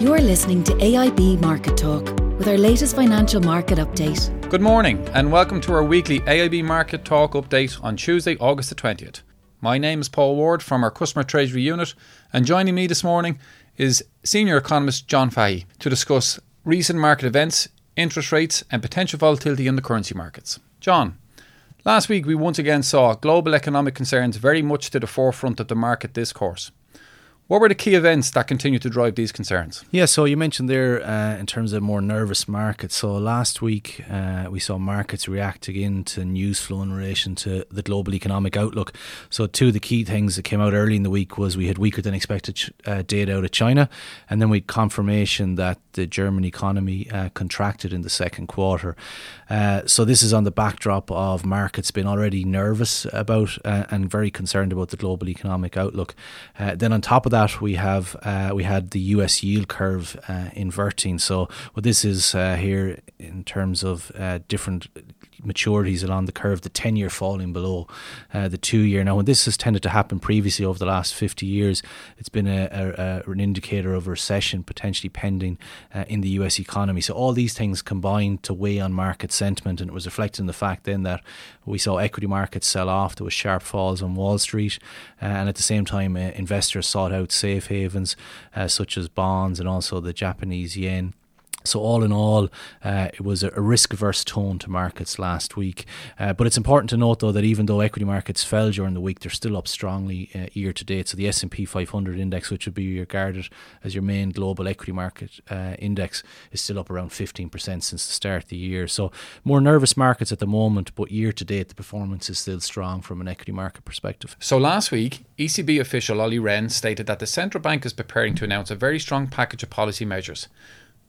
You're listening to AIB Market Talk with our latest financial market update. Good morning and welcome to our weekly AIB Market Talk update on Tuesday, August the 20th. My name is Paul Ward from our Customer Treasury Unit, and joining me this morning is Senior Economist John Fahey to discuss recent market events, interest rates, and potential volatility in the currency markets. John, last week we once again saw global economic concerns very much to the forefront of the market discourse. What were the key events that continue to drive these concerns? Yeah, so you mentioned there uh, in terms of more nervous markets. So last week uh, we saw markets react again to news flow in relation to the global economic outlook. So two of the key things that came out early in the week was we had weaker than expected uh, data out of China, and then we had confirmation that the German economy uh, contracted in the second quarter. Uh, so this is on the backdrop of markets being already nervous about uh, and very concerned about the global economic outlook. then on top of that that, we have uh, we had the U.S. yield curve uh, inverting. So what this is uh, here in terms of uh, different maturities along the curve, the 10 year falling below uh, the two year. Now, when this has tended to happen previously over the last 50 years, it's been a, a, a an indicator of recession potentially pending uh, in the US economy. So, all these things combined to weigh on market sentiment, and it was reflected in the fact then that we saw equity markets sell off. There was sharp falls on Wall Street, uh, and at the same time, uh, investors sought out safe havens uh, such as bonds and also the Japanese yen. So all in all, uh, it was a, risk averse tone to markets last week. Uh, but it's important to note, though, that even though equity markets fell during the week, they're still up strongly uh, year to date. So the S and P 500 index, which would be regarded as your main global equity market uh, index, is still up around 15% since the start of the year. So more nervous markets at the moment, but year to date, the performance is still strong from an equity market perspective. So last week, ECB official Olli Rehn stated that the central bank is preparing to announce a very strong package of policy measures.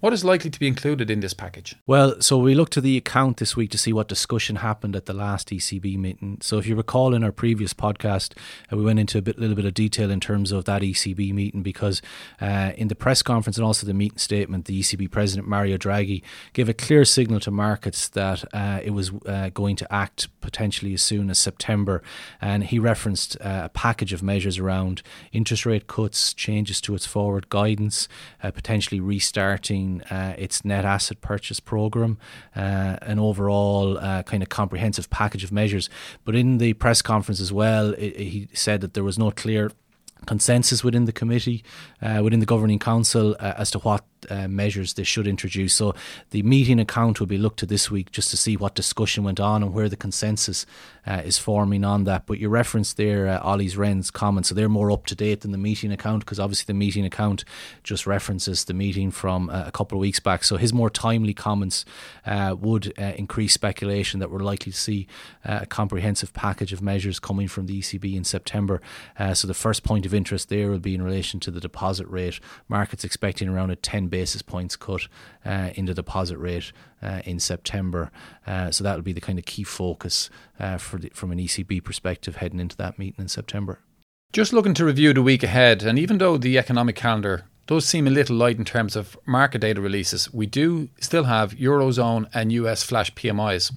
What is likely to be included in this package? Well, so we looked to the account this week to see what discussion happened at the last ECB meeting. So if you recall in our previous podcast, uh, we went into a bit, little bit of detail in terms of that ECB meeting because uh, in the press conference and also the meeting statement, the ECB president Mario Draghi gave a clear signal to markets that uh, it was uh, going to act potentially as soon as September, and he referenced uh, a package of measures around interest rate cuts, changes to its forward guidance, potentially restarting uh, its net asset purchase program, uh, an overall uh, kind of comprehensive package of measures. But in the press conference as well, it, he said that there was no clear consensus within the committee, uh, within the governing council, uh, as to what uh, measures they should introduce. So the meeting account will be looked at this week just to see what discussion went on and where the consensus uh, is forming on that. But you referenced there uh, Olli's Rehn's comments, so they're more up to date than the meeting account because obviously the meeting account just references the meeting from uh, a couple of weeks back. So his more timely comments uh, would uh, increase speculation that we're likely to see a comprehensive package of measures coming from the ECB in September. so the first point of interest there will be in relation to the deposit rate. Markets expecting around a 10 basis points cut uh, in the deposit rate uh, in September. Uh, so that will be the kind of key focus uh, the, from an ECB perspective heading into that meeting in September. Just looking to review the week ahead, and even though the economic calendar does seem a little light in terms of market data releases, we do still have Eurozone and US flash PMIs.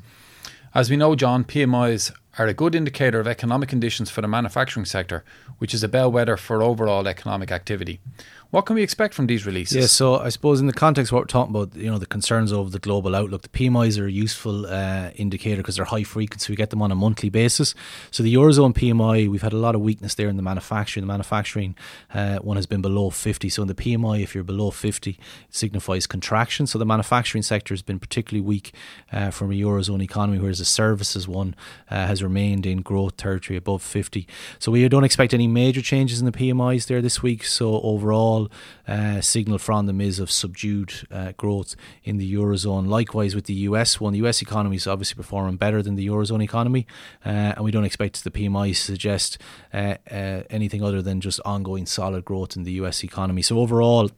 As we know, John, PMIs are a good indicator of economic conditions for the manufacturing sector, which is a bellwether for overall economic activity. What can we expect from these releases? Yeah, so I suppose in the context of what we're talking about, you know, the concerns over the global outlook, the PMIs are a useful uh, indicator because they're high frequency. We get them on a monthly basis. So the Eurozone PMI, we've had a lot of weakness there in the manufacturing. The manufacturing uh, one has been below 50. So in the PMI, if you're below 50, it signifies contraction. So the manufacturing sector has been particularly weak uh, from a Eurozone economy, whereas the services one uh, has remained in growth territory above 50. So we don't expect any major changes in the PMIs there this week. So overall, uh, signal from them is of subdued uh, growth in the eurozone. Likewise with the US one, the US economy is obviously performing better than the eurozone economy, uh, and we don't expect the PMI to suggest uh, uh, anything other than just ongoing solid growth in the US economy. So overall.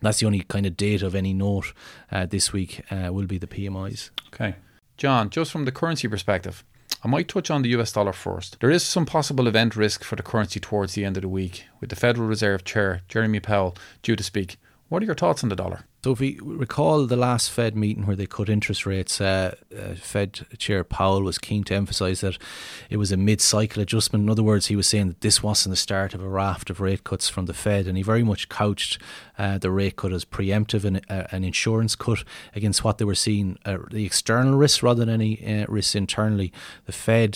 That's the only kind of data of any note uh, this week will be the PMIs. Okay. John, just from the currency perspective, I might touch on the US dollar first. There is some possible event risk for the currency towards the end of the week, with the Federal Reserve Chair, Jeremy Powell, due to speak. What are your thoughts on the dollar? So, if we recall the last Fed meeting where they cut interest rates, uh, uh, Fed Chair Powell was keen to emphasise that it was a mid cycle adjustment. In other words, he was saying that this wasn't the start of a raft of rate cuts from the Fed, and he very much couched uh, the rate cut as preemptive and uh, an insurance cut against what they were seeing uh, the external risks rather than any uh, risks internally. The Fed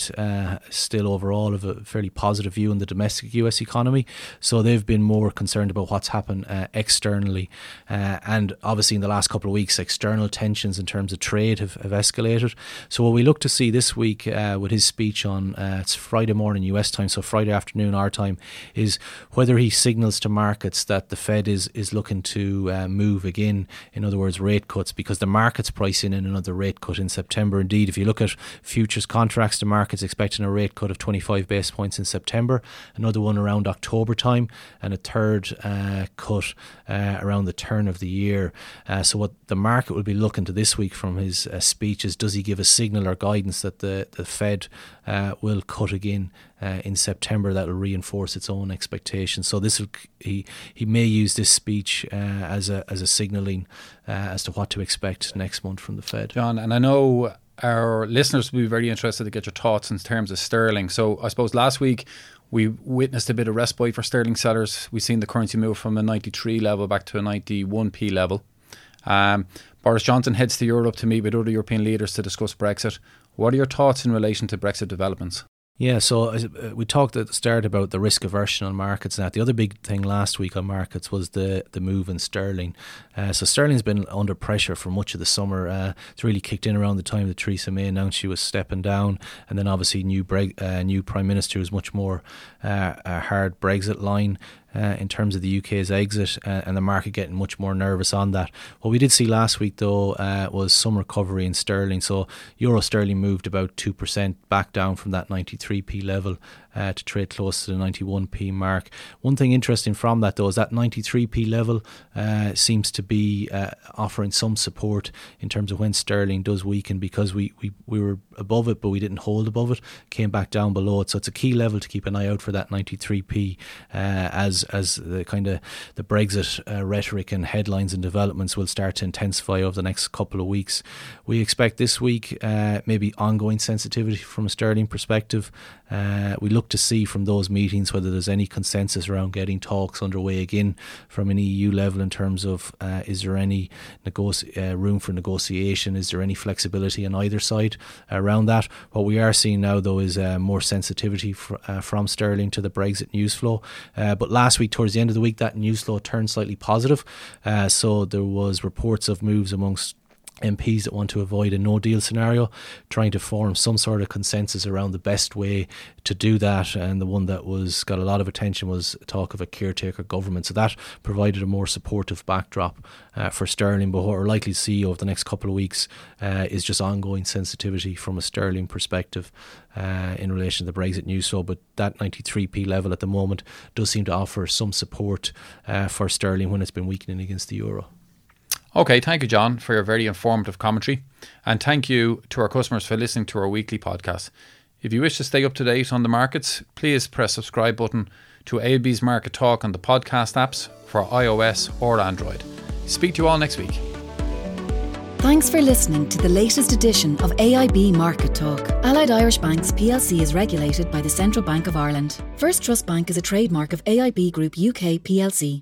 still overall have a fairly positive view on the domestic US economy, so they've been more concerned about what's happened externally and obviously in the last couple of weeks, external tensions in terms of trade have, have escalated. So what we look to see this week uh, with his speech on uh, it's Friday morning US time, so Friday afternoon our time, is whether he signals to markets that the Fed is is looking to uh, move again. In other words, rate cuts because the market's pricing in another rate cut in September. Indeed, if you look at futures contracts, the market's expecting a rate cut of 25 basis points in September, another one around October time, and a third uh, cut uh, around the turn of the year year. Uh, so what the market will be looking to this week from his uh, speech is does he give a signal or guidance that the, the Fed uh, will cut again uh, in September that will reinforce its own expectations. So this will, he he may use this speech uh, as a as a signalling uh, as to what to expect next month from the Fed. John, and I know our listeners will be very interested to get your thoughts in terms of sterling. So I suppose last week we witnessed a bit of respite for sterling sellers. We've seen the currency move from a 93 level back to a 91p level. Um, Boris Johnson heads to Europe to meet with other European leaders to discuss Brexit. What are your thoughts in relation to Brexit developments? Yeah, so uh, we talked at the start about the risk aversion on markets. Now, the other big thing last week on markets was the the move in sterling. Uh, so sterling's been under pressure for much of the summer. Uh, it's really kicked in around the time that Theresa May announced she was stepping down, and then obviously new Bre- uh, new prime minister was much more uh, a hard Brexit line uh, in terms of the UK's exit uh, and the market getting much more nervous on that. What we did see last week, though, uh, was some recovery in sterling. So euro sterling moved about 2% back down from that 93p level uh, to trade close to the 91p mark. One thing interesting from that, though, is that 93p level uh, seems to be uh, offering some support in terms of when sterling does weaken because we, we, we were above it, but we didn't hold above it, came back down below it. So it's a key level to keep an eye out for that 93p as as the kind of the Brexit uh, rhetoric and headlines and developments will start to intensify over the next couple of weeks. We expect this week uh, maybe ongoing sensitivity from a sterling perspective. Uh, we look to see from those meetings whether there's any consensus around getting talks underway again from an EU level in terms of uh, is there any uh, room for negotiation? Is there any flexibility on either side around that? What we are seeing now, though, is uh, more sensitivity fr- uh, from sterling to the Brexit news flow. Uh, but last week, towards the end of the week, that news flow turned slightly positive. so there was reports of moves amongst MPs that want to avoid a no deal scenario, trying to form some sort of consensus around the best way to do that. And the one that was got a lot of attention was talk of a caretaker government. So that provided a more supportive backdrop uh, for sterling. But what we're likely to see over the next couple of weeks uh, is just ongoing sensitivity from a sterling perspective uh, in relation to the Brexit news flow. But that 93p level at the moment does seem to offer some support uh, for sterling when it's been weakening against the euro. Okay, thank you, John, for your very informative commentary. And thank you to our customers for listening to our weekly podcast. If you wish to stay up to date on the markets, please press subscribe button to AIB's Market Talk on the podcast apps for iOS or Android. Speak to you all next week. Thanks for listening to the latest edition of AIB Market Talk. Allied Irish Banks plc is regulated by the Central Bank of Ireland. First Trust Bank is a trademark of AIB Group UK plc